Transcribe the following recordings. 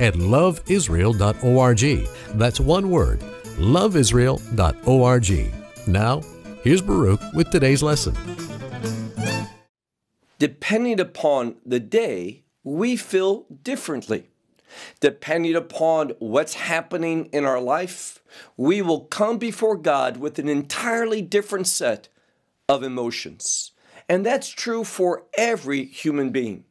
at loveisrael.org. That's one word, loveisrael.org. Now, here's Baruch with today's lesson. Depending upon the day, we feel differently. Depending upon what's happening in our life, we will come before God with an entirely different set of emotions. And that's true for every human being.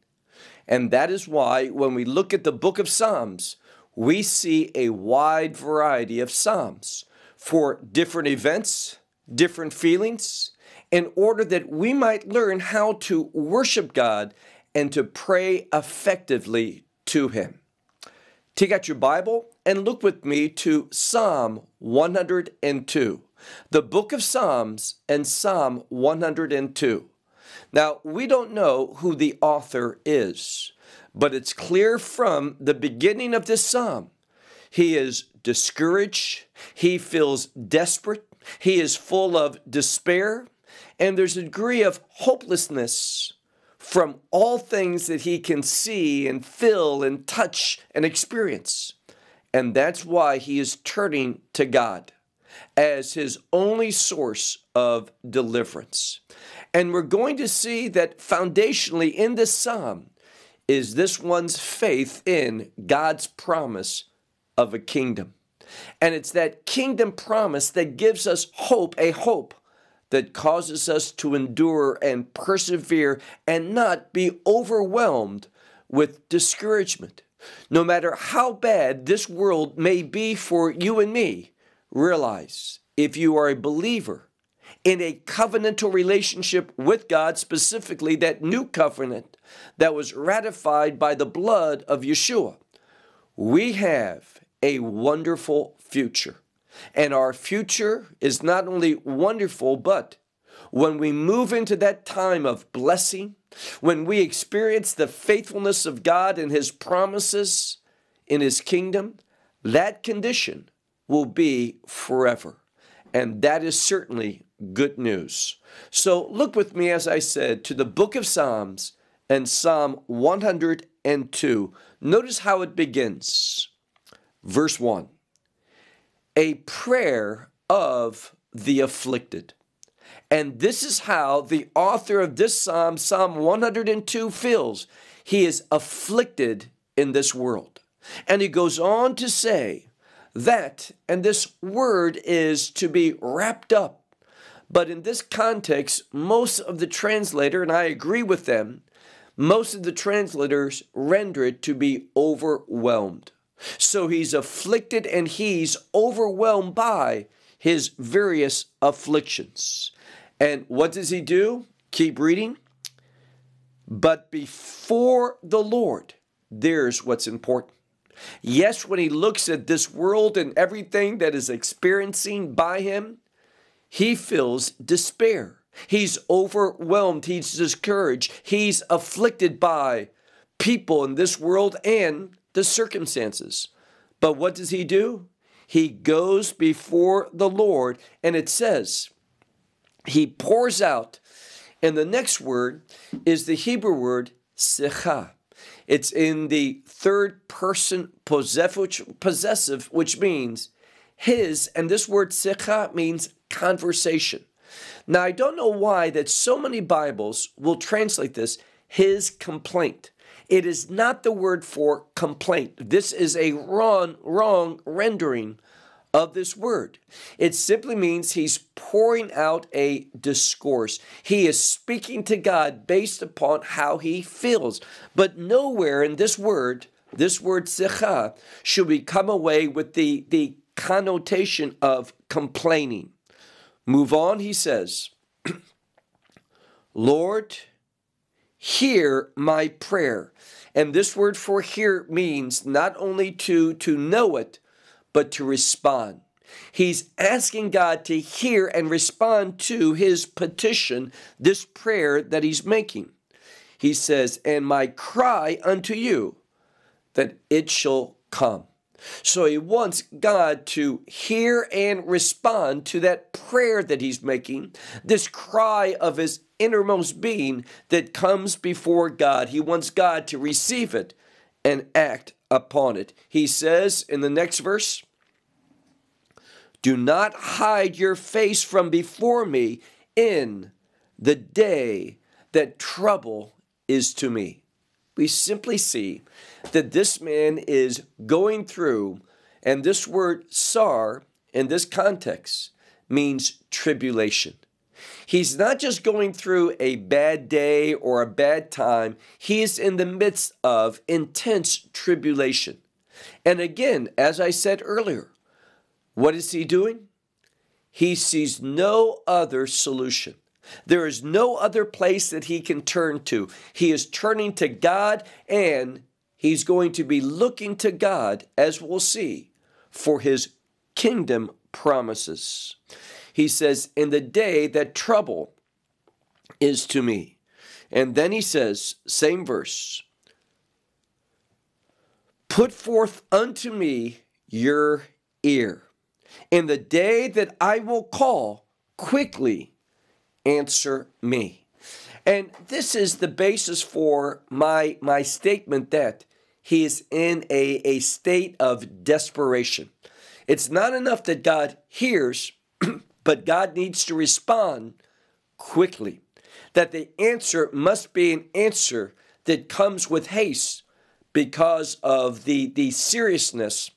And that is why when we look at the book of Psalms, we see a wide variety of Psalms for different events, different feelings, in order that we might learn how to worship God and to pray effectively to Him. Take out your Bible and look with me to Psalm 102, the book of Psalms and Psalm 102. Now, we don't know who the author is, but it's clear from the beginning of this psalm. He is discouraged, he feels desperate, he is full of despair, and there's a degree of hopelessness from all things that he can see and feel and touch and experience. And that's why he is turning to God as his only source of deliverance. And we're going to see that foundationally in this psalm is this one's faith in God's promise of a kingdom. And it's that kingdom promise that gives us hope, a hope that causes us to endure and persevere and not be overwhelmed with discouragement. No matter how bad this world may be for you and me, realize if you are a believer in a covenantal relationship with God, specifically that new covenant that was ratified by the blood of Yeshua, we have a wonderful future. And our future is not only wonderful, but when we move into that time of blessing, when we experience the faithfulness of God and His promises in His kingdom, that condition will be forever. And that is certainly good news. So look with me, as I said, to the book of Psalms and Psalm 102. Notice how it begins. Verse 1 A prayer of the afflicted. And this is how the author of this psalm, Psalm 102, feels. He is afflicted in this world. And he goes on to say, that, and this word is to be wrapped up. But in this context, most of the translator, and I agree with them, most of the translators render it to be overwhelmed. So he's afflicted and he's overwhelmed by his various afflictions. And what does he do? Keep reading. But before the Lord, there's what's important. Yes, when he looks at this world and everything that is experiencing by him, he feels despair. He's overwhelmed. He's discouraged. He's afflicted by people in this world and the circumstances. But what does he do? He goes before the Lord, and it says, he pours out. And the next word is the Hebrew word sicha. It's in the third person possessive, which means his, and this word sikha means conversation. Now, I don't know why that so many Bibles will translate this his complaint. It is not the word for complaint. This is a wrong, wrong rendering of this word. It simply means he's pouring out a discourse. He is speaking to God based upon how he feels. But nowhere in this word, this word sicha, should we come away with the, the connotation of complaining. Move on, he says, Lord, hear my prayer. And this word for hear means not only to, to know it, but to respond. He's asking God to hear and respond to his petition, this prayer that he's making. He says, And my cry unto you, that it shall come. So he wants God to hear and respond to that prayer that he's making, this cry of his innermost being that comes before God. He wants God to receive it and act upon it. He says in the next verse, Do not hide your face from before me in the day that trouble is to me. We simply see that this man is going through, and this word sar in this context means tribulation. He's not just going through a bad day or a bad time, he is in the midst of intense tribulation. And again, as I said earlier, what is he doing? He sees no other solution. There is no other place that he can turn to. He is turning to God and he's going to be looking to God, as we'll see, for his kingdom promises. He says, In the day that trouble is to me. And then he says, same verse, Put forth unto me your ear. In the day that I will call, quickly answer me. And this is the basis for my, my statement that he is in a, a state of desperation. It's not enough that God hears, but God needs to respond quickly. That the answer must be an answer that comes with haste because of the, the seriousness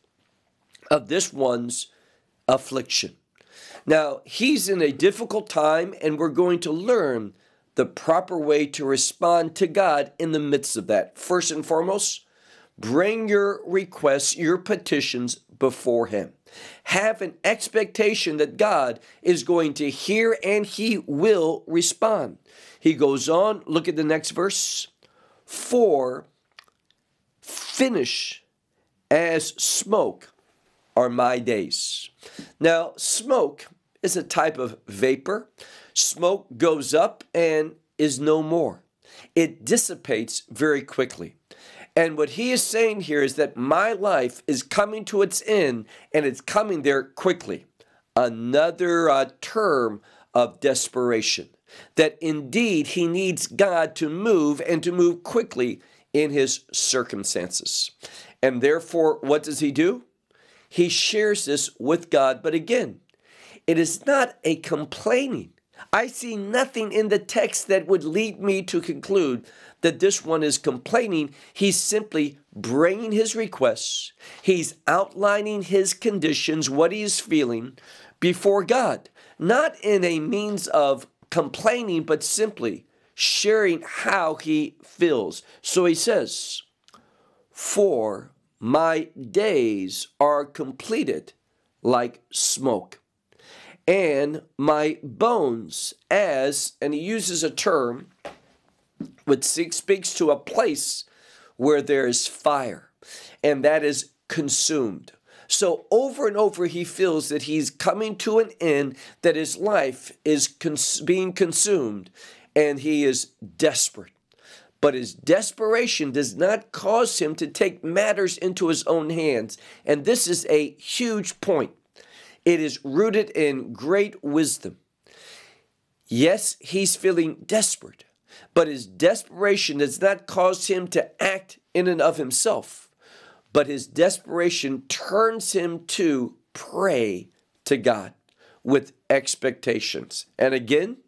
of this one's affliction. Now, he's in a difficult time, and we're going to learn the proper way to respond to God in the midst of that. First and foremost, bring your requests, your petitions before Him. Have an expectation that God is going to hear and He will respond. He goes on, look at the next verse. For finish as smoke are my days. Now, smoke is a type of vapor. Smoke goes up and is no more, it dissipates very quickly. And what he is saying here is that my life is coming to its end and it's coming there quickly. Another uh, term of desperation. That indeed he needs God to move and to move quickly in his circumstances. And therefore, what does he do? he shares this with God. But again, it is not a complaining. I see nothing in the text that would lead me to conclude that this one is complaining. He's simply bringing his requests, he's outlining his conditions, what he is feeling before God, not in a means of complaining, but simply sharing how he feels. So he says, For my days are completed like smoke, and my bones as, and he uses a term which speaks to a place where there is fire, and that is consumed. So over and over, he feels that he's coming to an end, that his life is cons- being consumed, and he is desperate. But his desperation does not cause him to take matters into his own hands. And this is a huge point. It is rooted in great wisdom. Yes, he's feeling desperate, but his desperation does not cause him to act in and of himself, but his desperation turns him to pray to God with expectations. And again,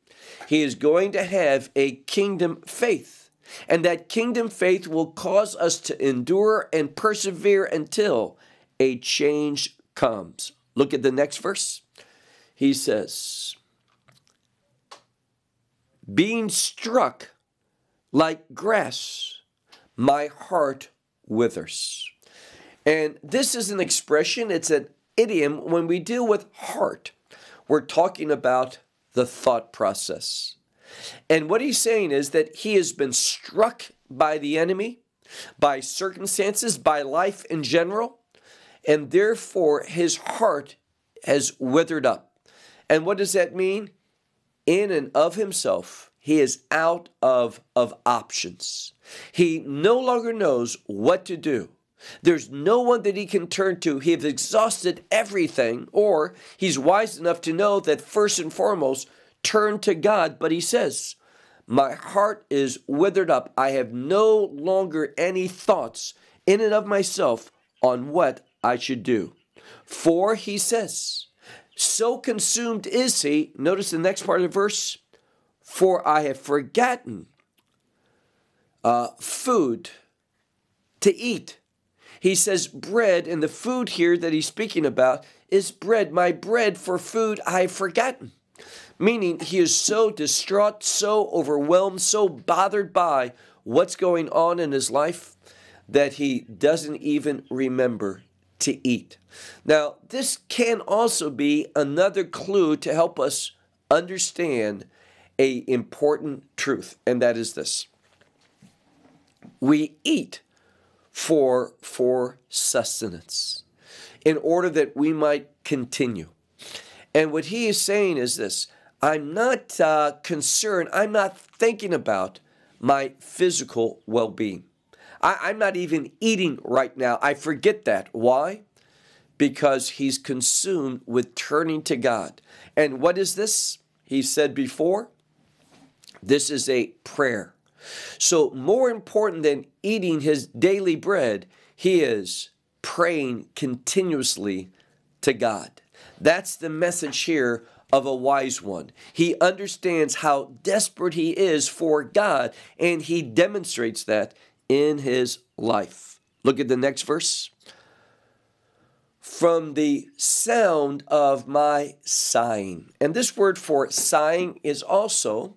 he is going to have a kingdom faith and that kingdom faith will cause us to endure and persevere until a change comes. Look at the next verse. He says, Being struck like grass, my heart withers. And this is an expression, it's an idiom. When we deal with heart, we're talking about the thought process. And what he's saying is that he has been struck by the enemy, by circumstances, by life in general. And therefore his heart has withered up. And what does that mean? In and of himself, he is out of, of options. He no longer knows what to do. There's no one that he can turn to. He has exhausted everything, or he's wise enough to know that first and foremost, turn to God. But he says, My heart is withered up. I have no longer any thoughts in and of myself on what I should do. For he says, So consumed is he, notice the next part of the verse, for I have forgotten uh, food to eat. He says bread, and the food here that he's speaking about is bread. My bread for food I've forgotten. Meaning he is so distraught, so overwhelmed, so bothered by what's going on in his life that he doesn't even remember to eat. Now, this can also be another clue to help us understand a important truth, and that is this. We eat for for sustenance in order that we might continue. And what he is saying is this, I'm not uh, concerned, I'm not thinking about my physical well-being. I, am not even eating right now. I forget that. Why? Because he's consumed with turning to God. And what is this? He said before, this is a prayer. So, more important than eating his daily bread, he is praying continuously to God. That's the message here of a wise one. He understands how desperate he is for God, and he demonstrates that in his life. Look at the next verse. From the sound of my sighing. And this word for sighing is also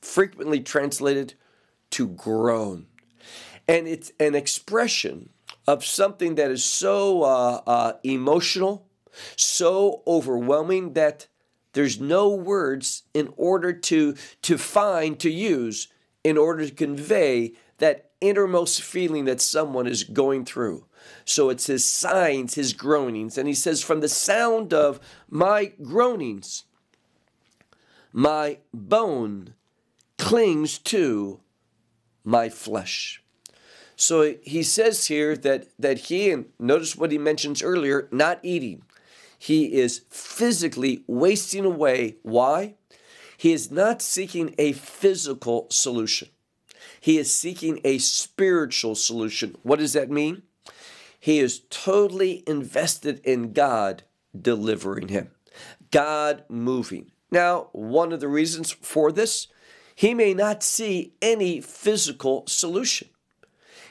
frequently translated to groan. And it's an expression of something that is so uh, uh, emotional, so overwhelming that there's no words in order to, to find, to use, in order to convey that innermost feeling that someone is going through. So it's his signs, his groanings. And he says, From the sound of my groanings, my bone clings to my flesh. So he says here that, that he, and notice what he mentions earlier, not eating. He is physically wasting away. Why? He is not seeking a physical solution. He is seeking a spiritual solution. What does that mean? He is totally invested in God delivering him, God moving. Now, one of the reasons for this, he may not see any physical solution.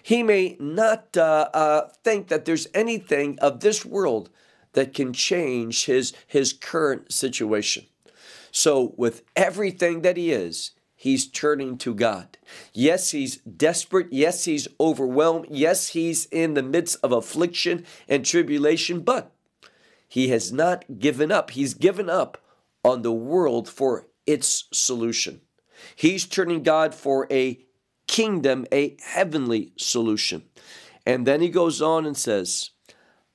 He may not uh, uh, think that there's anything of this world that can change his, his current situation. So, with everything that he is, he's turning to God. Yes, he's desperate. Yes, he's overwhelmed. Yes, he's in the midst of affliction and tribulation, but he has not given up. He's given up on the world for its solution. He's turning God for a kingdom, a heavenly solution. And then he goes on and says,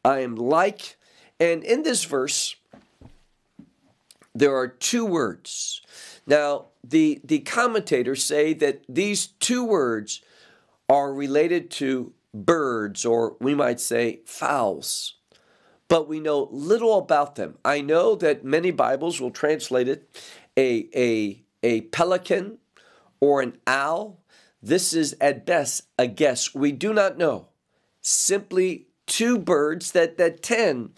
I am like, and in this verse, there are two words. Now, the, the commentators say that these two words are related to birds, or we might say fowls, but we know little about them. I know that many Bibles will translate it a, a, a pelican or an owl. This is at best a guess. We do not know. Simply two birds that, that tend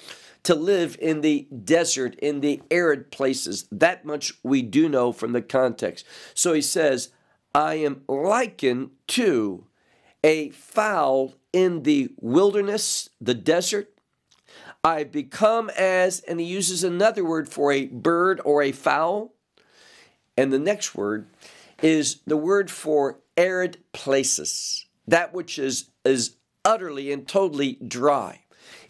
to live in the desert, in the arid places. That much we do know from the context. So he says, I am likened to a fowl in the wilderness, the desert. I've become as, and he uses another word for a bird or a fowl. And the next word is the word for arid places, that which is, is utterly and totally dry.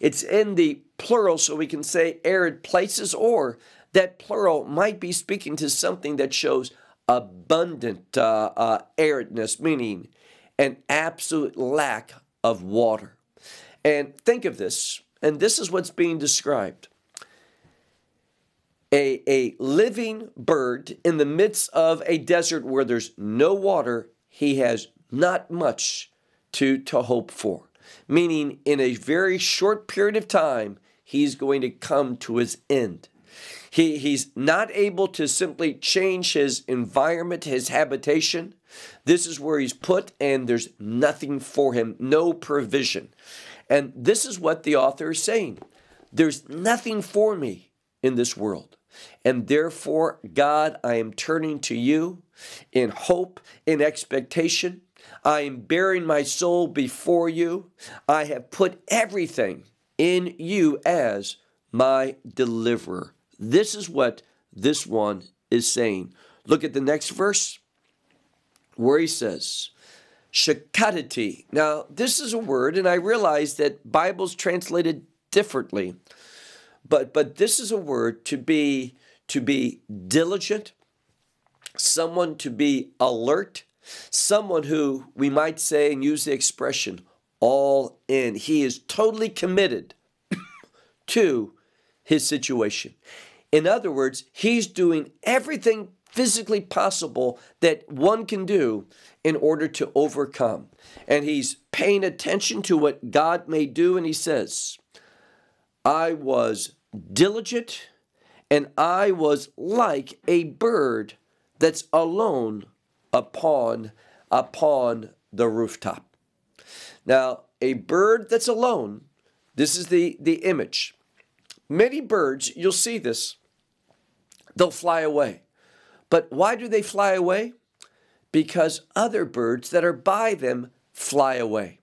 It's in the plural, so we can say arid places, or that plural might be speaking to something that shows abundant uh, uh, aridness, meaning an absolute lack of water. And think of this and this is what's being described a, a living bird in the midst of a desert where there's no water, he has not much to, to hope for. Meaning, in a very short period of time, he's going to come to his end. He, he's not able to simply change his environment, his habitation. This is where he's put, and there's nothing for him, no provision. And this is what the author is saying there's nothing for me in this world. And therefore, God, I am turning to you in hope, in expectation. I am baring my soul before you. I have put everything in you as my deliverer. This is what this one is saying. Look at the next verse where he says, Shakatati. Now, this is a word, and I realize that Bible's translated differently, but but this is a word to be to be diligent, someone to be alert, someone who we might say and use the expression all in. He is totally committed to his situation. In other words, he's doing everything physically possible that one can do in order to overcome. And he's paying attention to what God may do, and he says, I was diligent and I was like a bird that's alone upon upon the rooftop. Now, a bird that's alone, this is the, the image. Many birds, you'll see this, they'll fly away. But why do they fly away? Because other birds that are by them fly away.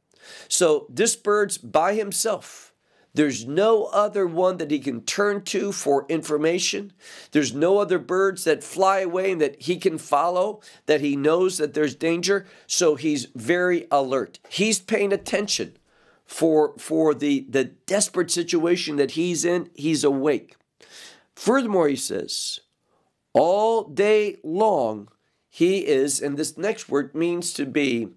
So this bird's by himself. There's no other one that he can turn to for information. There's no other birds that fly away and that he can follow, that he knows that there's danger. So he's very alert. He's paying attention for, for the, the desperate situation that he's in. He's awake. Furthermore, he says, all day long, he is, and this next word means to be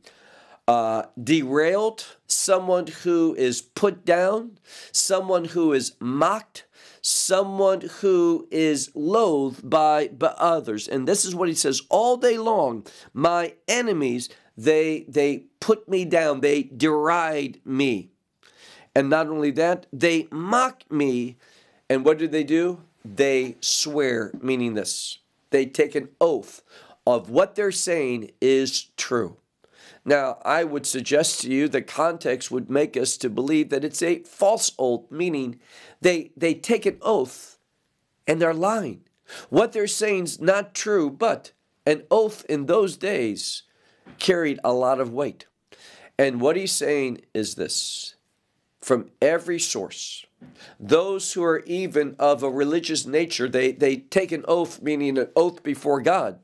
uh, derailed, someone who is put down, someone who is mocked, someone who is loathed by, by others. And this is what he says all day long my enemies, they, they put me down, they deride me. And not only that, they mock me. And what do they do? They swear, meaning this. They take an oath of what they're saying is true. Now, I would suggest to you the context would make us to believe that it's a false oath, meaning they, they take an oath and they're lying. What they're saying is not true, but an oath in those days carried a lot of weight. And what he's saying is this from every source, those who are even of a religious nature, they, they take an oath, meaning an oath before God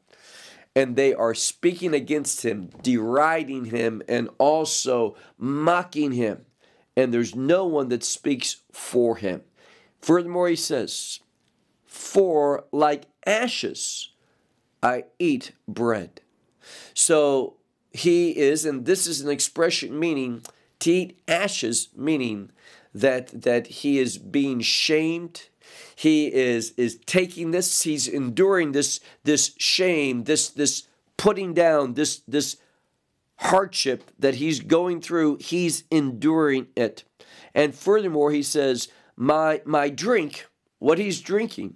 and they are speaking against him, deriding him, and also mocking him. And there's no one that speaks for him. Furthermore, he says, For like ashes I eat bread. So he is, and this is an expression meaning to eat ashes, meaning that that he is being shamed, he is is taking this he's enduring this this shame this this putting down this this hardship that he's going through he's enduring it. And furthermore he says my my drink what he's drinking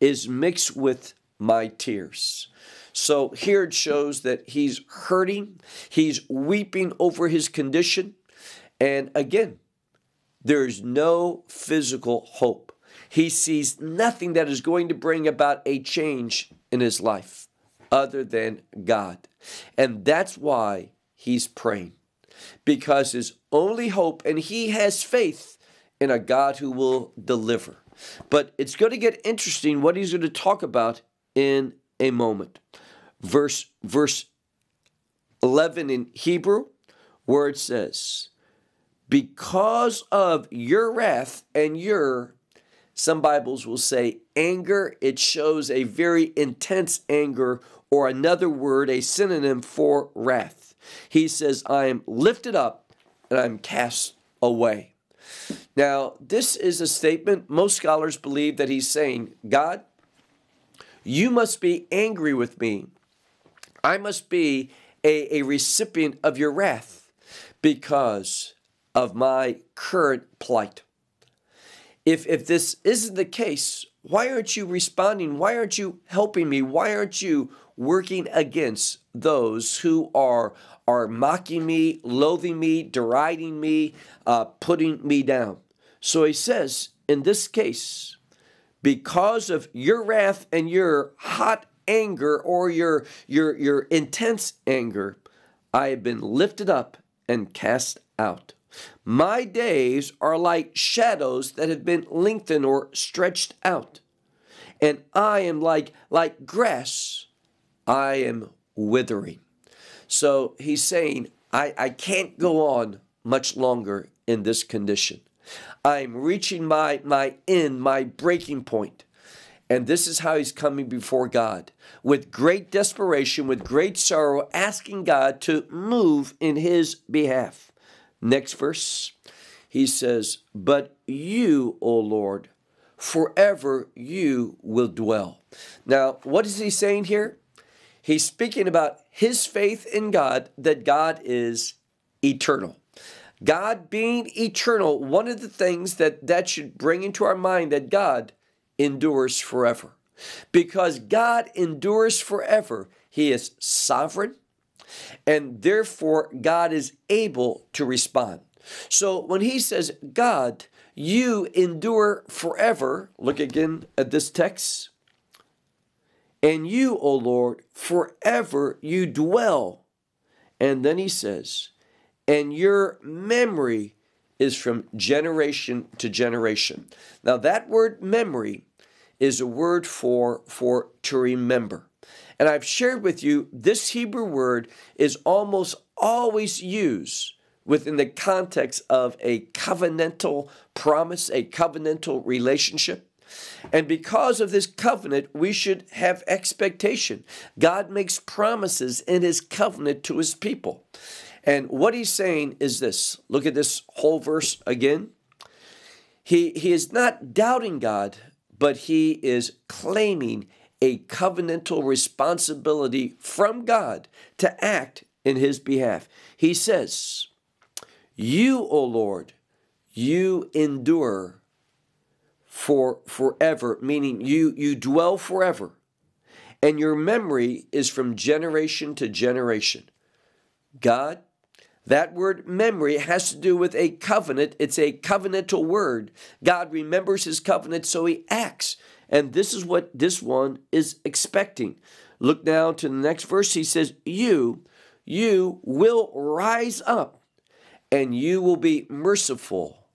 is mixed with my tears. So here it shows that he's hurting he's weeping over his condition and again there's no physical hope he sees nothing that is going to bring about a change in his life other than God. And that's why he's praying. Because his only hope, and he has faith in a God who will deliver. But it's going to get interesting what he's going to talk about in a moment. Verse verse 11 in Hebrew where it says, "Because of your wrath and your some Bibles will say anger. It shows a very intense anger, or another word, a synonym for wrath. He says, I am lifted up and I'm cast away. Now, this is a statement most scholars believe that he's saying, God, you must be angry with me. I must be a, a recipient of your wrath because of my current plight. If, if this isn't the case, why aren't you responding? Why aren't you helping me? Why aren't you working against those who are, are mocking me, loathing me, deriding me, uh, putting me down? So he says, in this case, because of your wrath and your hot anger or your, your, your intense anger, I have been lifted up and cast out. My days are like shadows that have been lengthened or stretched out. And I am like, like grass, I am withering. So he's saying, I, I can't go on much longer in this condition. I'm reaching my, my end, my breaking point. And this is how he's coming before God with great desperation, with great sorrow, asking God to move in his behalf. Next verse, he says, But you, O Lord, forever you will dwell. Now, what is he saying here? He's speaking about his faith in God, that God is eternal. God being eternal, one of the things that that should bring into our mind that God endures forever. Because God endures forever, He is sovereign, and therefore God is able to respond. So when He says, God, you endure forever, look again at this text. And you, O Lord, forever you dwell. And then he says, and your memory is from generation to generation. Now, that word memory is a word for, for to remember. And I've shared with you this Hebrew word is almost always used within the context of a covenantal promise, a covenantal relationship. And because of this covenant, we should have expectation. God makes promises in his covenant to his people. And what he's saying is this look at this whole verse again. He, he is not doubting God, but he is claiming a covenantal responsibility from God to act in his behalf. He says, You, O Lord, you endure for forever, meaning you, you dwell forever, and your memory is from generation to generation. God, that word memory has to do with a covenant. It's a covenantal word. God remembers his covenant, so he acts. And this is what this one is expecting. Look now to the next verse. He says, You, you will rise up and you will be merciful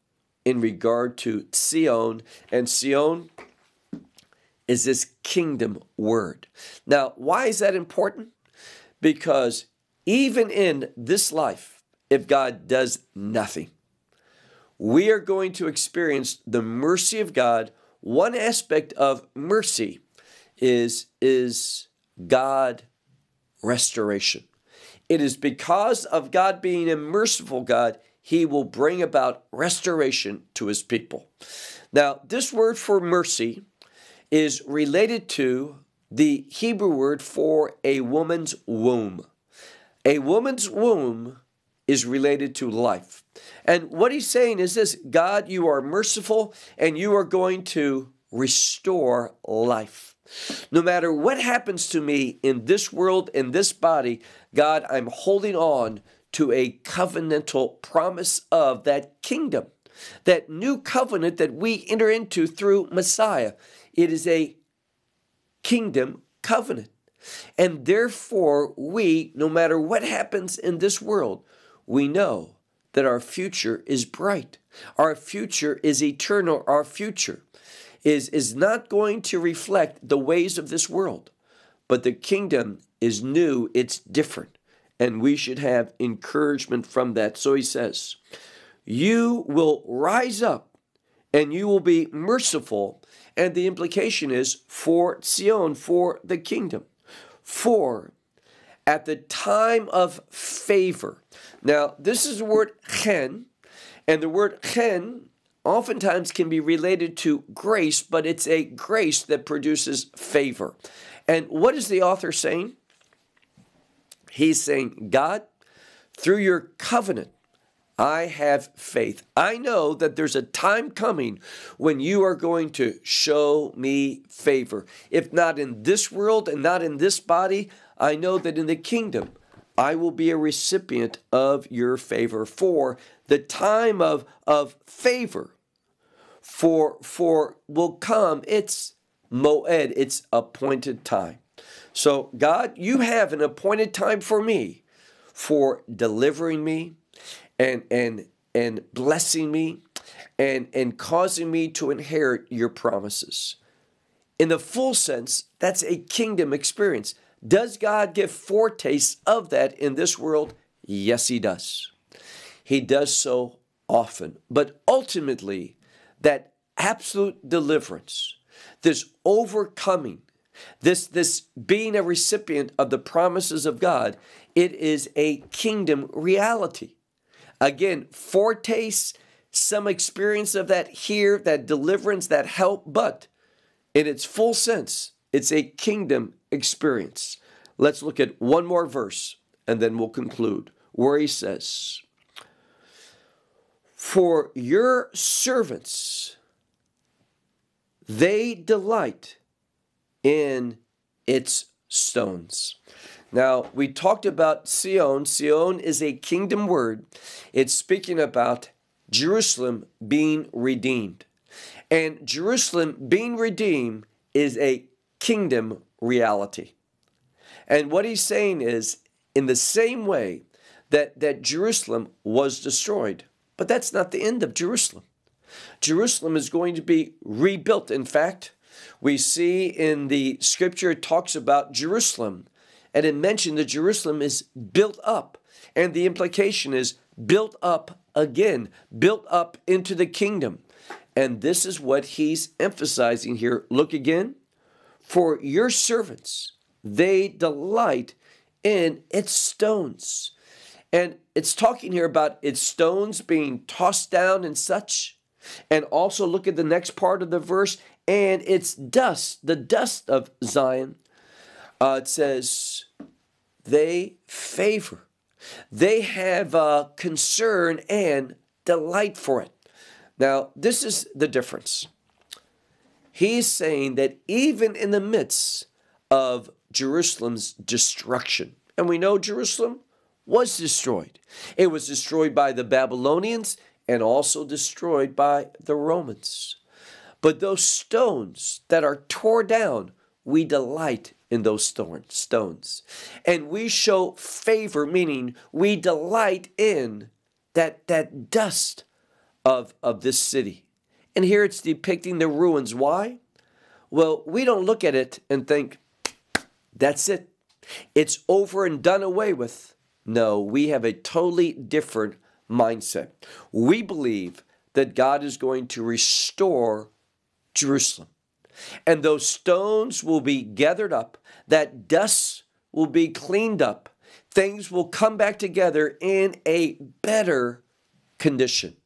in regard to Sion. And Sion is this kingdom word. Now, why is that important? Because even in this life, if God does nothing. We are going to experience the mercy of God. One aspect of mercy is, is God restoration. It is because of God being a merciful God, he will bring about restoration to his people. Now, this word for mercy is related to the Hebrew word for a woman's womb. A woman's womb is related to life. And what he's saying is this God, you are merciful and you are going to restore life. No matter what happens to me in this world, in this body, God, I'm holding on to a covenantal promise of that kingdom, that new covenant that we enter into through Messiah. It is a kingdom covenant. And therefore, we, no matter what happens in this world, we know that our future is bright. Our future is eternal. Our future is, is not going to reflect the ways of this world, but the kingdom is new, it's different, and we should have encouragement from that. So he says, You will rise up and you will be merciful. And the implication is for Zion, for the kingdom. For at the time of favor. Now, this is the word chen, and the word chen oftentimes can be related to grace, but it's a grace that produces favor. And what is the author saying? He's saying, God, through your covenant, I have faith. I know that there's a time coming when you are going to show me favor. If not in this world and not in this body, I know that in the kingdom, I will be a recipient of your favor. For the time of, of favor for, for will come, it's moed, it's appointed time. So, God, you have an appointed time for me for delivering me and and and blessing me and and causing me to inherit your promises. In the full sense, that's a kingdom experience. Does God give foretastes of that in this world? Yes, He does. He does so often. But ultimately, that absolute deliverance, this overcoming, this, this being a recipient of the promises of God, it is a kingdom reality. Again, foretastes, some experience of that here, that deliverance, that help, but in its full sense, it's a kingdom experience. Let's look at one more verse and then we'll conclude where he says, For your servants, they delight in its stones. Now, we talked about Sion. Sion is a kingdom word. It's speaking about Jerusalem being redeemed. And Jerusalem being redeemed is a kingdom reality. And what he's saying is, in the same way that, that Jerusalem was destroyed, but that's not the end of Jerusalem. Jerusalem is going to be rebuilt. In fact, we see in the scripture it talks about Jerusalem and it mentioned that Jerusalem is built up. And the implication is built up again, built up into the kingdom. And this is what he's emphasizing here. Look again. For your servants, they delight in its stones. And it's talking here about its stones being tossed down and such. And also look at the next part of the verse and its dust, the dust of Zion. Uh, it says, they favor, they have a concern and delight for it. Now, this is the difference. He's saying that even in the midst of Jerusalem's destruction, and we know Jerusalem was destroyed, it was destroyed by the Babylonians and also destroyed by the Romans. But those stones that are torn down, we delight in those stones. And we show favor, meaning we delight in that, that dust of, of this city. And here it's depicting the ruins. Why? Well, we don't look at it and think, that's it. It's over and done away with. No, we have a totally different mindset. We believe that God is going to restore Jerusalem. And those stones will be gathered up, that dust will be cleaned up, things will come back together in a better condition,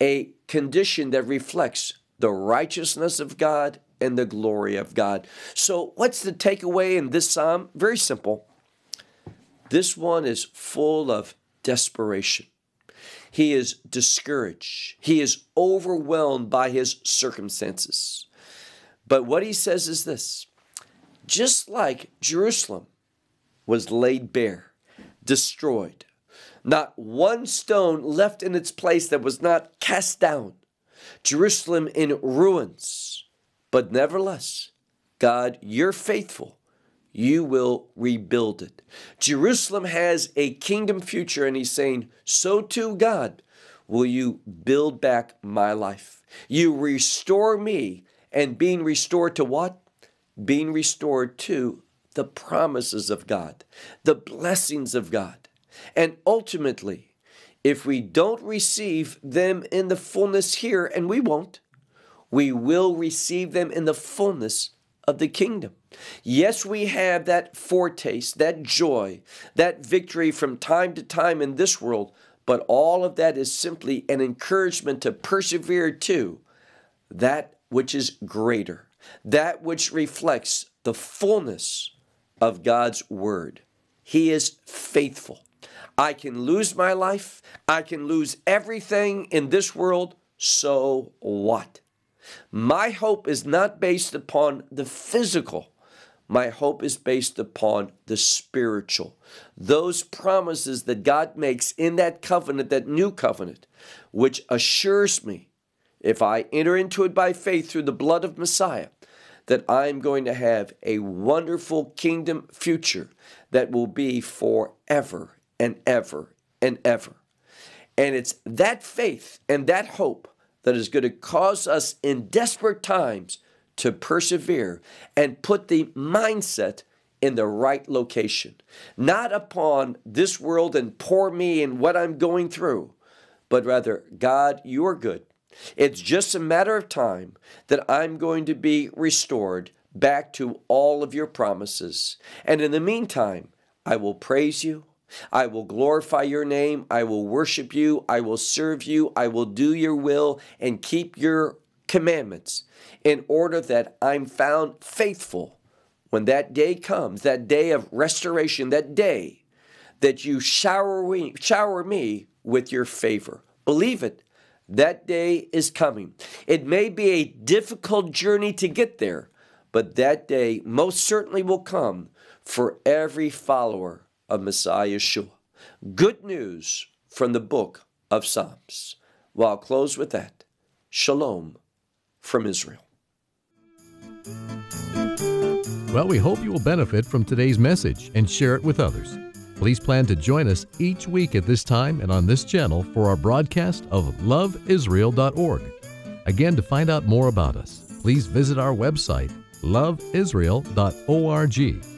a condition that reflects the righteousness of God and the glory of God. So, what's the takeaway in this psalm? Very simple. This one is full of desperation. He is discouraged. He is overwhelmed by his circumstances. But what he says is this just like Jerusalem was laid bare, destroyed, not one stone left in its place that was not cast down, Jerusalem in ruins. But nevertheless, God, you're faithful. You will rebuild it. Jerusalem has a kingdom future, and he's saying, So too, God, will you build back my life. You restore me and being restored to what? Being restored to the promises of God, the blessings of God. And ultimately, if we don't receive them in the fullness here, and we won't, we will receive them in the fullness of the kingdom. Yes, we have that foretaste, that joy, that victory from time to time in this world, but all of that is simply an encouragement to persevere to that which is greater, that which reflects the fullness of God's Word. He is faithful. I can lose my life, I can lose everything in this world, so what? My hope is not based upon the physical. My hope is based upon the spiritual. Those promises that God makes in that covenant, that new covenant, which assures me, if I enter into it by faith through the blood of Messiah, that I'm going to have a wonderful kingdom future that will be forever and ever and ever. And it's that faith and that hope that is going to cause us in desperate times to persevere and put the mindset in the right location, not upon this world and poor me and what I'm going through, but rather, God, you are good. It's just a matter of time that I'm going to be restored back to all of your promises. And in the meantime, I will praise you. I will glorify your name. I will worship you. I will serve you. I will do your will and keep your commandments in order that I'm found faithful when that day comes, that day of restoration, that day that you shower me, shower me with your favor. Believe it. That day is coming. It may be a difficult journey to get there, but that day most certainly will come for every follower of Messiah Yeshua. Good news from the book of Psalms. Well, I'll close with that. Shalom from Israel. Well, we hope you will benefit from today's message and share it with others. Please plan to join us each week at this time and on this channel for our broadcast of loveisrael.org. Again, to find out more about us, please visit our website, loveisrael.org.